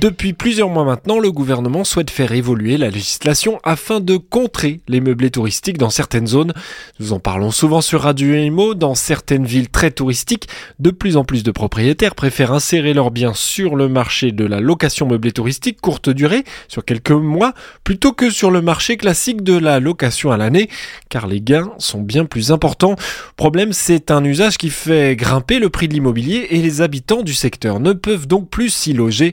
Depuis plusieurs mois maintenant, le gouvernement souhaite faire évoluer la législation afin de contrer les meublés touristiques dans certaines zones. Nous en parlons souvent sur Radio Imo. Dans certaines villes très touristiques, de plus en plus de propriétaires préfèrent insérer leurs biens sur le marché de la location meublée touristique courte durée, sur quelques mois, plutôt que sur le marché classique de la location à l'année, car les gains sont bien plus importants. Problème, c'est un usage qui fait grimper le prix de l'immobilier et les habitants du secteur ne peuvent donc plus s'y loger.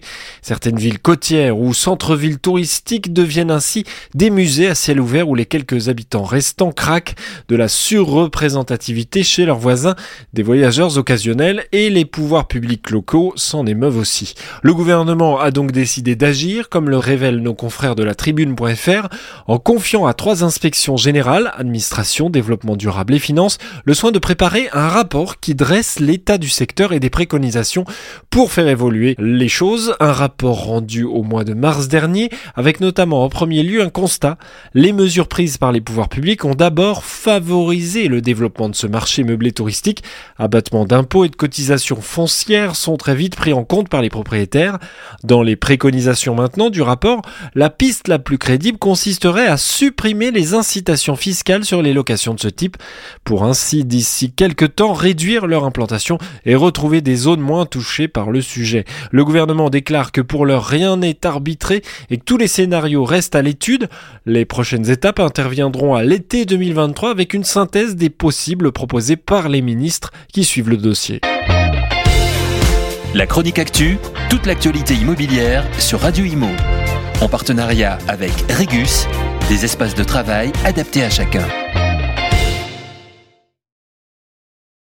Certaines villes côtières ou centres-villes touristiques deviennent ainsi des musées à ciel ouvert où les quelques habitants restants craquent de la surreprésentativité chez leurs voisins, des voyageurs occasionnels et les pouvoirs publics locaux s'en émeuvent aussi. Le gouvernement a donc décidé d'agir, comme le révèlent nos confrères de la tribune.fr, en confiant à trois inspections générales, administration, développement durable et finances, le soin de préparer un rapport qui dresse l'état du secteur et des préconisations pour faire évoluer les choses. Un rapport rendu au mois de mars dernier, avec notamment en premier lieu un constat. Les mesures prises par les pouvoirs publics ont d'abord favorisé le développement de ce marché meublé touristique. Abattement d'impôts et de cotisations foncières sont très vite pris en compte par les propriétaires. Dans les préconisations maintenant du rapport, la piste la plus crédible consisterait à supprimer les incitations fiscales sur les locations de ce type, pour ainsi d'ici quelques temps réduire leur implantation et retrouver des zones moins touchées par le sujet. Le gouvernement déclare que pour l'heure rien n'est arbitré et que tous les scénarios restent à l'étude. Les prochaines étapes interviendront à l'été 2023 avec une synthèse des possibles proposés par les ministres qui suivent le dossier. La chronique actu, toute l'actualité immobilière sur Radio Imo. En partenariat avec Regus, des espaces de travail adaptés à chacun.